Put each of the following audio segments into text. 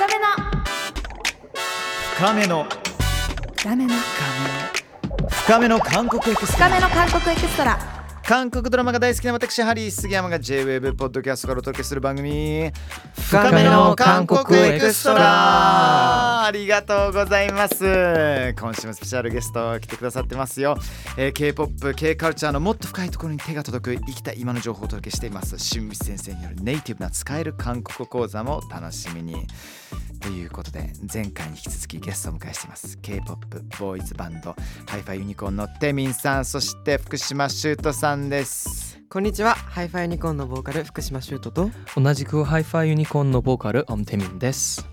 深めの。深めの。深めの。深めの。韓国エクストラ。深めの韓国エクストラ韓国ドラマが大好きな私ハリー杉山が J-WAVE ポッドキャストからお届けする番組深めの韓国エクストラ。ありがとうございます。今週もスペシャルゲスト来てくださってますよ、えー、K-POP、K カルチャーのもっと深いところに手が届く生きた今の情報をお届けしています。新道先生によるネイティブな使える韓国講座も楽しみにということで前回に引き続きゲストをお迎えしています。K-POP ボーイズバンドハイファイユニコーンのテミンさんそして福島シュートさんです。こんにちは。ハイファイユニコーンのボーカル福島修斗と同じくハイファイユニコーンのボーカルオムテミンです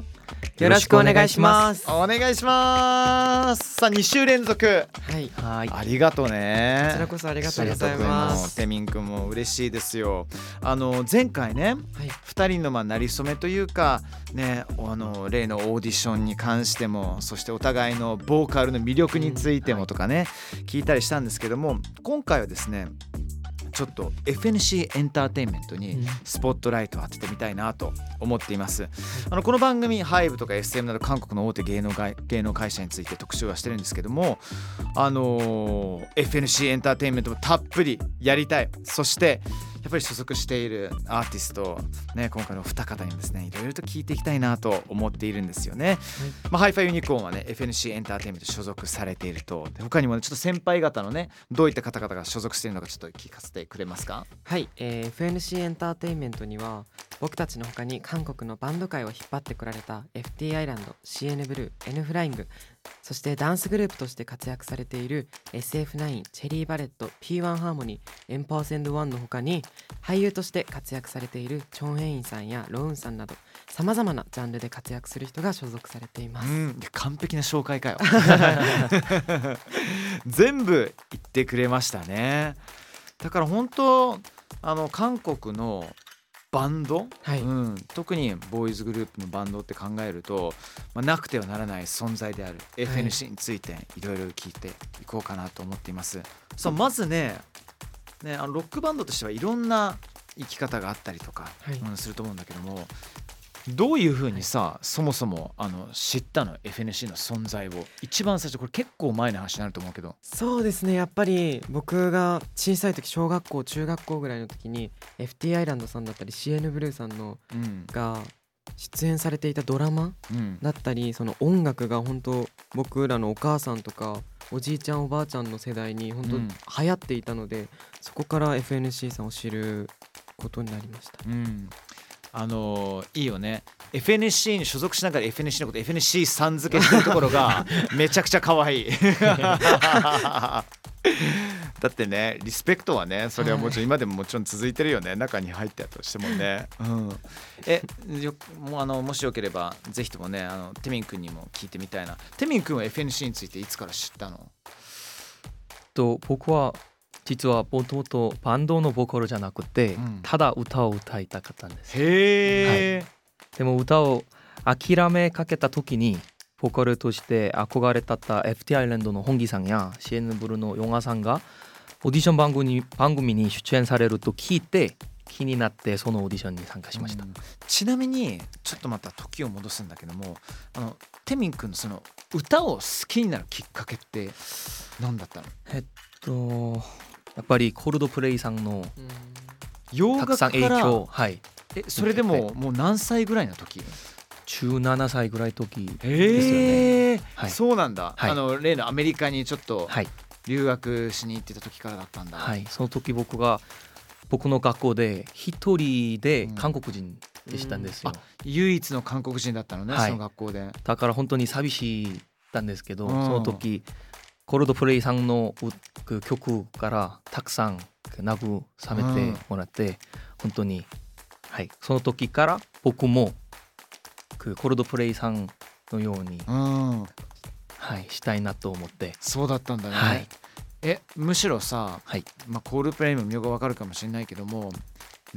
よろしくお願いします。お願いします。さあ2週連続。はい。はい。ありがとうね。こちらこそありがとうございます。テミンくんも嬉しいですよ。あの前回ねはい。2人のまあなりそめというかねあの例のオーディションに関してもそしてお互いのボーカルの魅力についてもとかね、聞いたりしたんですけども今回はですねちょっと FNC エンターテインメントにスポットライトを当ててみたいなと思っています。あのこの番組 HYBE とか SM など韓国の大手芸能会芸能会社について特集はしてるんですけどもあのー FNC エンターテインメントもたっぷりやりたいそしてやっぱり所属しているアーティスト、ね、今回の二方にもですねいろいろと聞いていきたいなと思っているんですよね。まあ、ハイファイユニコーンはね FNC エンターテインメント所属されていると。で他にもねちょっと先輩方のねどういった方々が所属しているのかちょっと聞かせてくれますか？はい、えー FNC エンターテインメントには僕たちの他に韓国のバンド界を引っ張ってこられた FT アイランド CN ブルー N フライングそしてダンスグループとして活躍されている SF9 チェリーバレット P1 ハーモニーエンパーセンド1の他に俳優として活躍されているチョン・ヘインさんやロウンさんなどさまざまなジャンルで活躍する人が所属されています。うん。完璧な紹介かよ。全部言ってくれましたね。だから本当あの韓国のバンド、はい。うん、特にボーイズグループのバンドって考えると、まあ、なくてはならない存在である FNC についていろいろ聞いていこうかなと思っています。そうまずねねあのロックバンドとしてはいろんな生き方があったりとか、はい。うんすると思うんだけどもどういうふうにさ、そもそもあの知ったの？FNC の存在を。一番最初これ結構前の話になると思うけど。そうですね。やっぱり僕が小さい時小学校中学校ぐらいの時に FT アイランドさんだったり CN ブルーさんのうん。が出演されていたドラマうん。だったりその音楽が本当僕らのお母さんとかおじいちゃんおばあちゃんの世代に本当うん。流行っていたので、そこから FNC さんを知ることになりました。うんあのーいいよね。FNC に所属しながら FNC のこと FNC さん付けしてるところが めちゃくちゃ可愛い。だってねリスペクトはねそれはもちろん今でももちろん続いてるよね。中に入ってたとしてもね、うん、えよもうあのもしよければぜひともねあのテミン君にも聞いてみたいな。テミン君は FNC についていつから知ったの？と僕は実はもともとバンドのボーカルじゃなくて、うん。ただ歌を歌いたかったんです。へえ、でも歌を諦めかけた時にボーカルとして憧れたった FT アイランドの本木さんや CN ブルーのヨガさんがオーディション番組に番組に出演されると聞いて気になってそのオーディションに参加しました、うん。ちなみにちょっとまた時を戻すんだけどもあのテミン君のその歌を好きになるきっかけって何だったの？えっとやっぱりコールドプレイさんの洋たくさん影響はい。えそれでももう何歳ぐらいの時？17歳ぐらい時ですよね、へえ、はい。そうなんだ、はい。あの例のアメリカにちょっとはい。留学しに行ってた時からだったんだ、はい、その時僕が僕の学校で一人で韓国人でしたんですよ、唯一の韓国人だったのね、はい。その学校で。だから本当に寂しいったんですけど、うん。その時コールドプレイさんのう曲からたくさん慰めてもらって、本当にはい。その時から僕もコールドプレイさんのように、うん。はい、したいなと思って。そうだったんだね、はい。えむしろさ、はい。まあ、コールプレイも魅力がわかるかもしれないけども、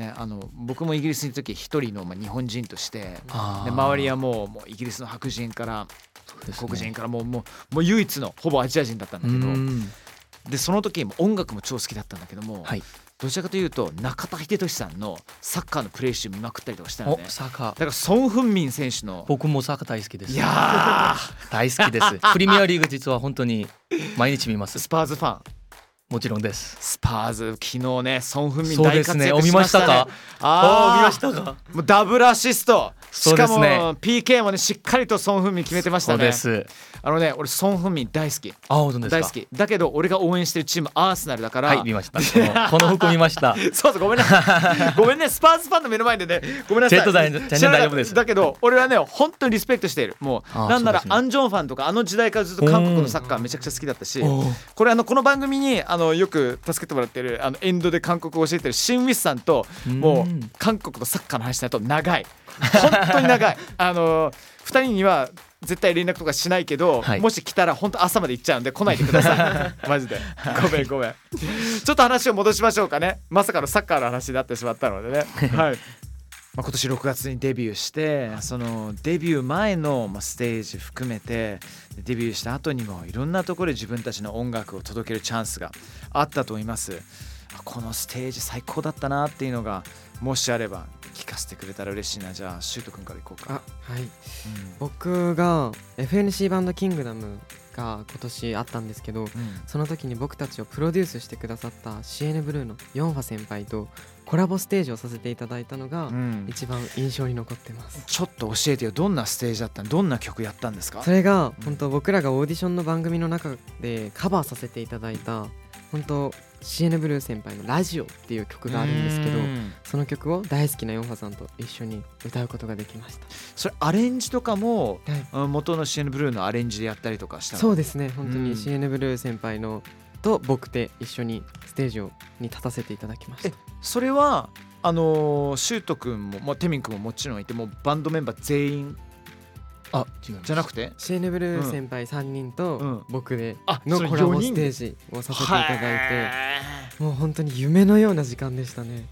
ね、あの僕もイギリスにいる時一人の、まあ、日本人としてで周りはもうもうイギリスの白人から黒人からもうもうもう唯一のほぼアジア人だったんだうけどん。でその時も音楽も超好きだったんだけども、はい。どちらかというと中田英寿さんのサッカーのプレー集見まくったりとかしたのおねサッカー。だからソン・フンミン選手の僕もサッカー大好きです。いや 大好きです。プレミアリーグ実は本当に毎日見まーす。スパーズファンもちろんです。スパーズ昨日ねソン・フンミン大活躍ですね。お見しましね。ましたたか？あーお見ましたか？もうダブルアシストしかも PK もねしっかりとソン・フンミン決めてましたね。あのね俺ソン・フンミン大好き。あ本当ですか？大好き。だけど俺が応援してるチームアーセナルだから、はい見ました。この服見ました。そうそうごめんね。ごめんね。スパーズファンの目の前でねごめんなさい。大丈夫ですだけど俺はね本当にリスペクトしている。もうなんなら、アン・ジョンファンとかあの時代からずっと韓国のサッカーめちゃくちゃ好きだったしこれあのこの番組にあのよく助けてもらってるあのエンドで韓国を教えてるシン・ウィスさんともう韓国のサッカーの話になると長い本当に長い。あの2人には絶対連絡とかしないけど、はい。もし来たら本当朝まで行っちゃうんで来ないでください。マジで。ごめんごめん。ちょっと話を戻しましょうかね。まさかのサッカーの話になってしまったのでね。はい。まあ、今年6月にデビューしてそのデビュー前のまあステージ含めてデビューした後にもいろんなところで自分たちの音楽を届けるチャンスがあったと思います。あこのステージ最高だったなっていうのがもしあれば聞かせてくれたら嬉しいな。じゃあシュート君からいこうか。あはい。僕が FNC バンドキングダムが今年あったんですけどうん。その時に僕たちをプロデュースしてくださった CN ブルーのヨンファ先輩とコラボステージをさせていただいたのがうん。一番印象に残ってます。ちょっと教えてよ。どんなステージだった？のどんな曲やったんですか？それが本当僕らがオーディションの番組の中でカバーさせていただいた本当 CN ブルー先輩の「ラジオ」っていう曲があるんですけどうん。その曲を大好きなヨンファさんと一緒に歌うことができました。それアレンジとかもはい。あ元の CN ブルーのアレンジでやったりとかしたの？そうですね本当にうん。CN ブルー先輩のと僕で一緒にステージをに立たせていただきました。それはあのーシュート君も、まあ、テミン君ももちろんいてもうバンドメンバー全員あ違うじゃなくて？CN ブルー先輩3人うん。と僕でのコラボステージをさせていただいてはもう本当に夢のような時間でしたね。い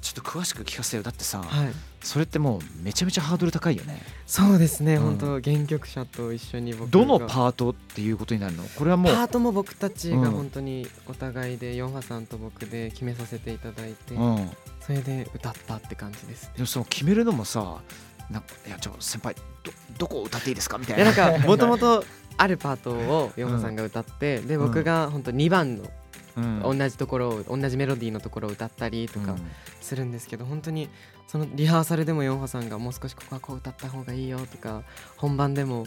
ちょっと詳しく聞かせてよだってさ、はい。それってもうめちゃめちゃハードル高いよね。そうですね、うん。本当原曲者と一緒に僕が。どのパートっていうことになるの？これはもうパートも僕たちうん。が本当にお互いでヨンハさんと僕で決めさせていただいて、うん、それで歌ったって感じですね。でもその決めるのもさなんかいやちょ先輩どどこを歌っていいですか？みたいな。なんかもともとあるパートをヨンハさんが歌って、で僕が本当2番のうん。同じところを同じメロディーのところを歌ったりとかうん。するんですけど本当にそのリハーサルでもヨンハさんがもう少しここはこう歌った方がいいよとか本番でも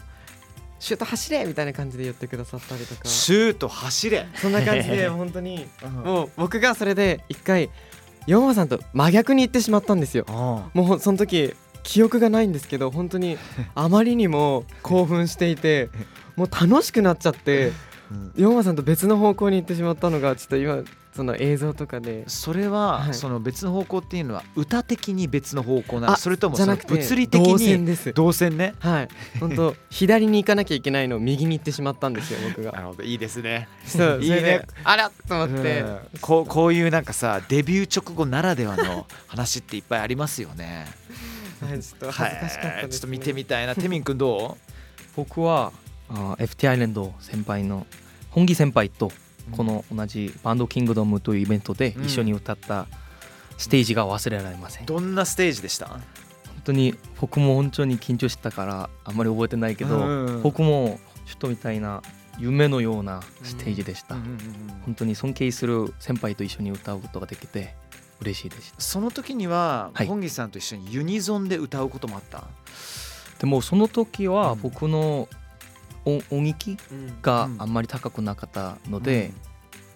シュート走れみたいな感じで言ってくださったりとか。シュート走れ、そんな感じで 本当にももう僕がそれで一回ヨンハさんと真逆に言ってしまったんですよ。うもうその時記憶がないんですけど本当に あまりにも興奮していてもう楽しくなっちゃってヨンハさんと別の方向に行ってしまったのがちょっと今その映像とかで。それは、はい。その別の方向っていうのは歌的に別の方向なそれともその物理的動線にです。動線ね。はい。本当左に行かなきゃいけないのを右に行ってしまったんですよ僕が。なるほどいいですね。そういいね。あらと思って、うん。こうこういうなんかさデビュー直後ならではの話っていっぱいありますよねはい、ちょっと恥ずかしかったです、ね。はいちょっと見てみたいな。テミン君ど 僕はあ FT アイランド先輩の本木先輩とうこの同じバンドキングダムというイベントでうん。一緒に歌ったステージが忘れられません、本どんなステージでした？当に僕も本当に緊張したからあんまり覚えてないけど、うん僕もちょっとみたいな夢のようなステージでした、うんうんうん。本当に尊敬する先輩と一緒に歌うことができて嬉しいでしたその時にははい。本木さんと一緒にユニゾンで歌うこともあった？でもその時はうん。僕の音音域うん。がうん。あんまり高くなかったので、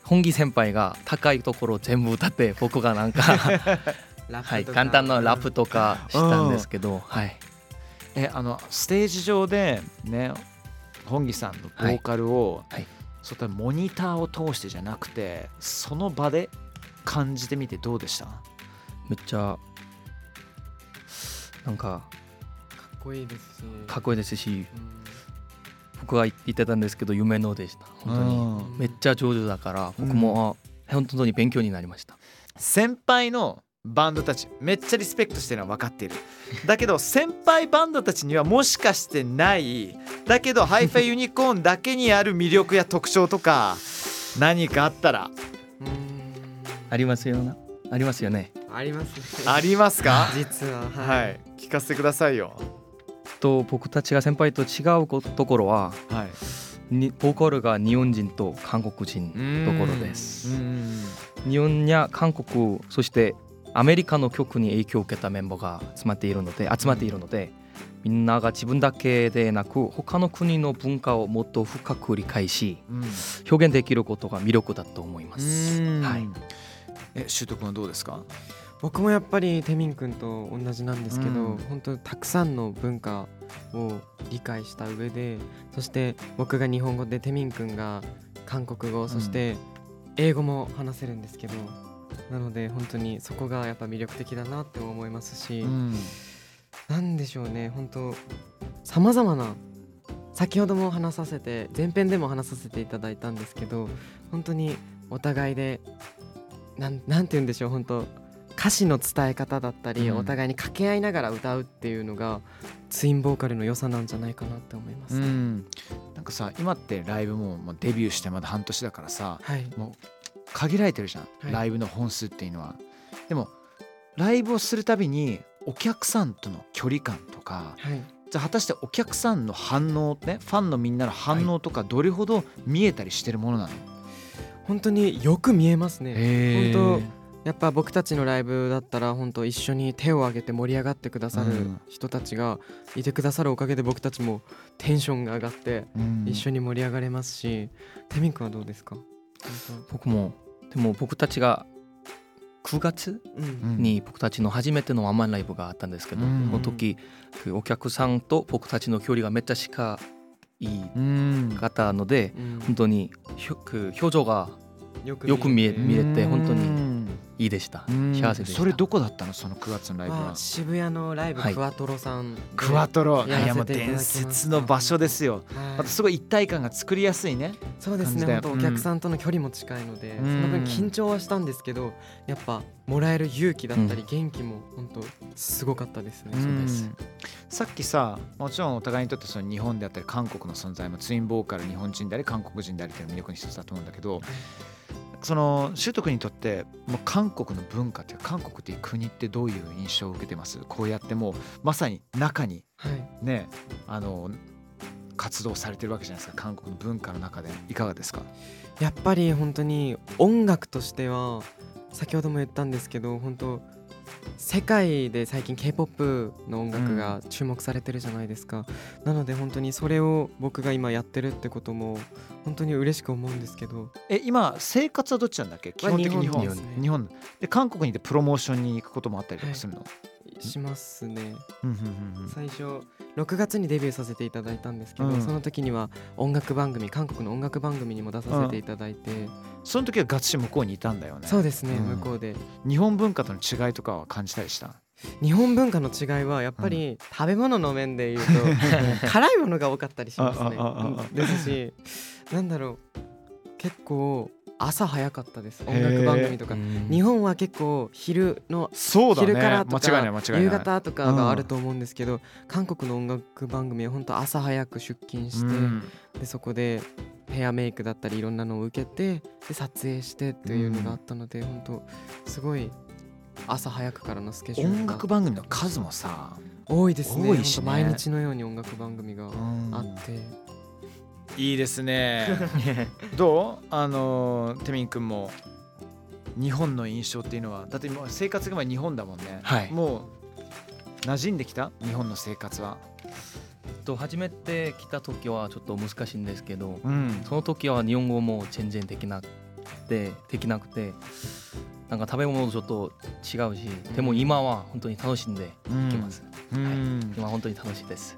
本木先輩が高いところを全部歌って僕がなんか、はい、簡単なラップとかしたんですけど、はい、えあのステージ上でね本木さんのボーカルを、はい。はい。そモニターを通してじゃなくてその場で感じてみてどうでした？めっちゃなんかかっこいいですし。かっこいいですしうん。僕が言ってたんですけど夢のでした本当に。うん。めっちゃ上手だから僕も、あ本当に勉強になりました。先輩のバンドたちめっちゃリスペクトしてるのは分かっている。だけど 先輩バンドたちにはもしかしてないだけどハイファイユニコーンだけにある魅力や特徴とか何かあったらうんありますよな。ありますよね。ありますね。ありますか？実はははい、い聞かせてくださいよ。と僕たちが先輩と違うこところははい。にボーカルが日本人と韓国人ところです。日本や韓国そしてアメリカの曲に影響を受けたメンバーが集まっているので集まっているのでみんなが自分だけでなく他の国の文化をもっと深く理解しうん。表現できることが魅力だと思います。うん。はいえシュート君はどうですか？僕もやっぱりテミン君と同じなんですけど、うん。本当たくさんの文化を理解した上でそして僕が日本語でテミン君が韓国語、そして英語も話せるんですけどなので本当にそこがやっぱ魅力的だなって思いますし、うん。なんでしょうね本当さまざまな先ほども話させて前編でも話させていただいたんですけど本当にお互いでなんなんて言うんでしょう本当歌詞の伝え方だったり、うん。お互いに掛け合いながら歌うっていうのがツインボーカルの良さなんじゃないかなって思います、うん。なんかさ今ってライブももうデビューしてまだ半年だからさはい。もう限られてるじゃん、はい。ライブの本数っていうのは。でもライブをするたびにお客さんとの距離感とかはい。じゃあ果たしてお客さんの反応ねファンのみんなの反応とかどれほど見えたりしてるものなの、本当によく見えますね。へ本やっぱ僕たちのライブだったら本当一緒に手を挙げて盛り上がってくださるうん。人たちがいてくださるおかげで僕たちもテンションが上がって一緒にに盛り上がれますし、テミン君はどうですか？僕もでも僕たちが9月うん。に僕たちの初めてのワンマンライブがあったんですけど、うん。その時お客さんと僕たちの距離がめっちゃ近いうん。かったのでうん。本当に表情がよく見え見れて本当ににいいでした。うん。幸せでした。それどこだったの？その9月のライブは。は渋谷のライブ、はい。クワトロさん。でクワトロ。いやもう伝説の場所ですよ。はい。またすごい一体感が作りやすいね。そうですね本当お客さんとの距離も近いので、うん。その分緊張はしたんですけどやっぱもらえる勇気だったりうん元気も本当すごかったですね、そうです。んさっきさもちろんお互いにとってその日本であったり韓国の存在もツインボーカル日本人であり韓国人でありというのが魅力の一つだと思うんだけどその習得にとってもう韓国の文化っていうか韓国っていう国ってどういう印象を受けてます？こうやってもうまさに中にはい。ねあの活動されてるわけじゃないですか。韓国の文化の中で。いかがですか？やっぱり本当に音楽としては先ほども言ったんですけど本当世界で最近 K-POP の音楽が注目されてるじゃないですか、なので本当にそれを僕が今やってるってことも本当に嬉しく思うんですけど。え今生活はどっちなんだっけ？基本的に。日本日本ね。日本。で韓国にいてプロモーションに行くこともあったりとかするの、しますね。うんうんうんうん。最初6月にデビューさせていただいたんですけど、うん。その時には音楽番組韓国の音楽番組にも出させていただいて、その時はガチ向こうにいたんだよね。そうですね、うん。向こうで。日本文化との違いとかは感じたりした？日本文化の違いはやっぱり食べ物の面で言うと 辛いものが多かったりしますね。ですしなんだろう。結構朝早かったです。音楽番組とか。日本は結構昼のそう昼からと間違いないか間違いない。夕方とかがあると思うんですけど、韓国の音楽番組は本当朝早く出勤して、うん。でそこでヘアメイクだったりいろんなのを受けてで撮影してっていうのがあったので、本当すごい朝早くからのスケジュール音が楽番組の数もさ、多いですね。多いしね。毎日のように音楽番組があって、いいですね。どう？あのーテミン君も。日本の印象っていうのは。だって今生活が今日本だもんね、はい。もう馴染んできた？日本の生活は。と初めて来た時はちょっと難しいんですけどうん。その時は日本語も全然できなくてできなくてなんか食べ物もちょっと違うしでも今は本当に楽しんでいきます、うん。今本当に楽しいです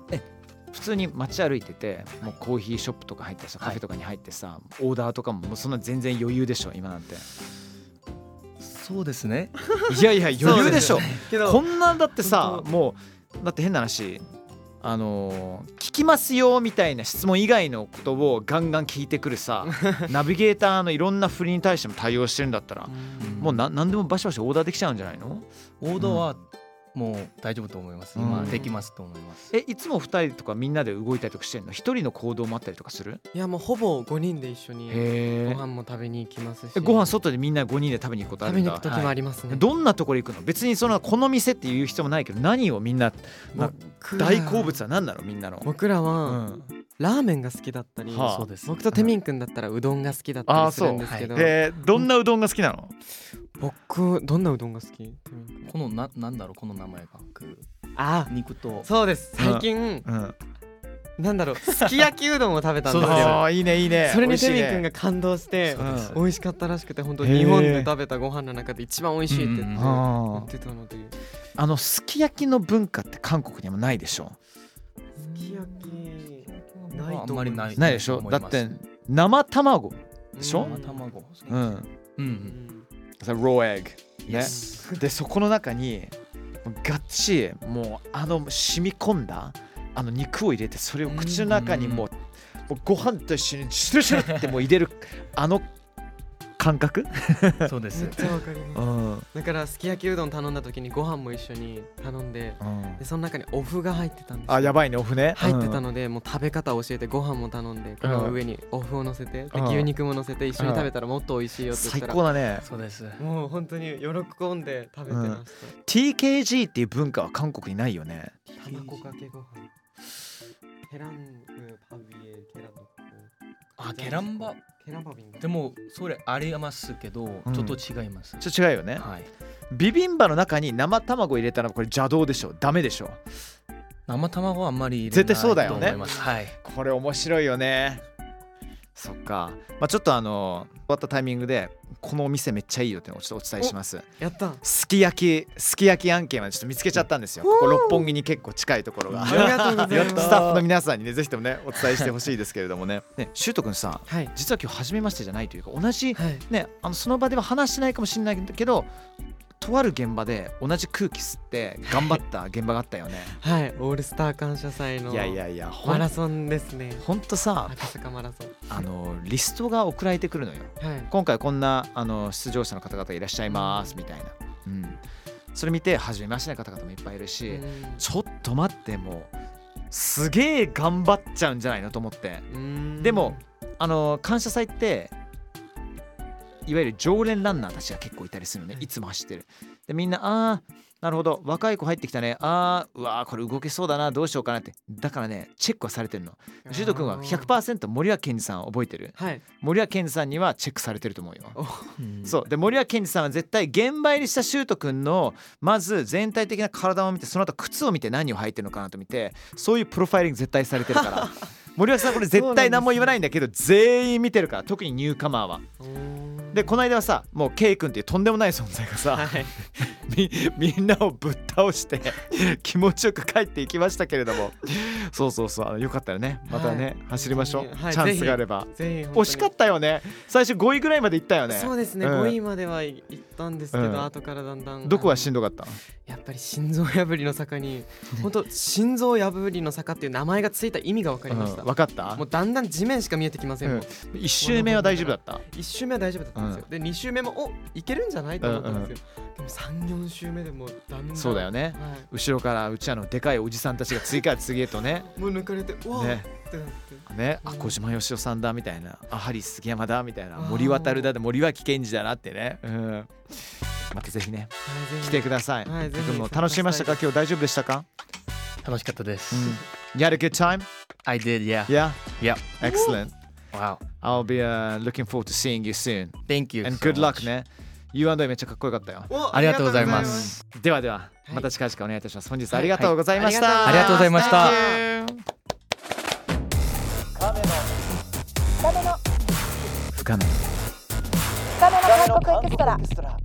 普通に街歩いててもうコーヒーショップとか入ってさはい。カフェとかに入ってさ、オーダーとかももうそんな全然余裕でしょ今なんて。そうですね。いやいや 余裕でしょ。けどこんなだってさもうだって変な話あのー聞きますよみたいな質問以外のことをガンガン聞いてくるさ ナビゲーターのいろんな振りに対しても対応してるんだったら、もうな何でもバシバシオーダーできちゃうんじゃないの？オーダーはもう大丈夫と思います。うん。今できますと思います。えいつも2人とかみんなで動いたりとかしてんの？一人の行動もあったりとかする？いやもうほぼ5人で一緒にへご飯も食べに行きますし。えご飯外でみんな5人で食べに行くことあ食るんだ。べに行く時もありますね、どんなところ行くの？別にそのこの店っていう必要もないけど何をみんな大好物は何なの？みんなの、僕らうは、ん、ラーメンが好きだったり、はあそうです。僕とテミンくんだったらうどんが好きだったりするんですけど、えーどんなうどんが好きなの？僕どんなうどんが好き？このななんだろうこの名前が。くあ肉と。そうです。最近、うん。なんだろうすき焼きうどんを食べたんですよ。ああいいねいいね。それに美味しいね。テミンくんが感動して美味しかったらしくて本当日本で食べたご飯の中で一番美味しいって言ってうんうん。言あってたので。あのすき焼きの文化って韓国にもないでしょ？すき焼きないあんと思いまりない。ないでしょ？だって生卵でしょ？うん。生卵うん。うんううんん It's a raw egg ね。Yes でそこの中にがっちりもうあの染み込んだあの肉を入れてそれを口の中にもう,、もうご飯と一緒にシュルシュルってもう入れるあの感覚、そうですめっちゃわかります。うん。だからすき焼きうどん頼んだ時にご飯も一緒に頼んででその中にお麩が入ってたんですよ。あやばいねオフね。入ってたの、ので、もう食べ方を教えてご飯も頼んでこの上にお麩を乗せてでうん。牛肉も乗せて一緒に食べたらもっと美味しいよって言最ったら高だね。そうです。もう本当に喜んで食べてまし TKG っていう文化は韓国にないよね。た、卵かけご飯。ケラングパビエケランドあケランバ？ケランバビンでもそれありますけどうん。ちょっと違います。ちょっと違うよね。はい。ビビンバの中に生卵入れたらこれ邪道でしょ？ダメでしょ？生卵はあんまり入れない絶対そうだよね。と思いますはい。これ面白いよね。そっか、まあ、ちょっとあの終わったタイミングでこのお店めっちゃいいよってのをちょっとお伝えします。やった。すき焼きすき焼き案件はちょっと見つけちゃったんですよ。ここ六本木に結構近いところが。スタッフの皆さんにねぜひともねお伝えしてほしいですけれどもね。ねシュート君さはい。実は今日初めましてじゃないというか同じはい。ねあのその場では話してないかもしれないけどとある現場で同じ空気吸って頑張った現場があったよね。はいオールスター感謝祭のいやいやいやマラソンですね。ほんとさ赤坂マラソン。あのリストが送られてくるのよ。はい。今回こんなあの出場者の方々いらっしゃいますみたいな、うん、それ見て初めましての方々もいっぱいいるし、うん。ちょっと待ってもうすげえ頑張っちゃうんじゃないのと思って。うん。でもあの感謝祭っていわゆる常連ランナーたちが結構いたりするのね。はいいつも走ってる。でみんなあーなるほど。若い子入ってきたね。あーうわーこれ動けそうだな。どうしようかなって。だからねチェックはされてるの。シュート君は100%森脇健児さん覚えてる。はい。森脇健児さんにはチェックされてると思うよ。うん。そう。で森脇健児さんは絶対現場入りしたシュート君のまず全体的な体を見てその後靴を見て何を履いてるのかなと見てそういうプロファイリング絶対されてるから 森脇さんこれ絶対何も言わないんだけど全員見てるから特にニューカマーは。でこの間はさもう K 君っていうとんでもない存在がさ、はい。みみんなをぶっ倒して 気持ちよく帰っていきましたけれども。そうそうそうあのよかったらね。またね、はい。走りましょう、はい。チャンスがあれば。惜しかったよね。最初5位ぐらいまで行ったよね。そうですね、うん5位までは行ったんですけど、うん。後からだんだん。どこがしんどどかったやっぱり心臓破りの坂に 本当心臓破りの坂っていう名前がついた意味が分かりました、うん分かった？もうだんだん地面しか見えてきません。もん、1周目は大丈夫だった？1周目は大丈夫だったんですよ、で2周目もおいけるんじゃないと思ったんですよ、でも34周目でもうだんだんそうだよね。は後ろからうちらのでかいおじさんたちが次から次へとねい、もう抜かれてうわーね。ってなって。ね、あうん。小島よしおさんだみたいな。あハリー杉山だみたいな。森渡だで森脇健児だなってね、うん、またぜひねはい来てください、はいも楽しみましたか今日大丈夫でしたか、楽しかったです、うん、You had a good time? I did yeah. Yeah? yeah. Excellent. Wow. I'll be、uh, looking forward to seeing you soon. Thank you and so good luck ね。U&A めっちゃかっこよかったよ。おありがとうございます。ではでははい。また近々お願いいたします。本日はありがとうございました、はい。ありがとうございました。Thank you 深めの深めの韓国エクストラ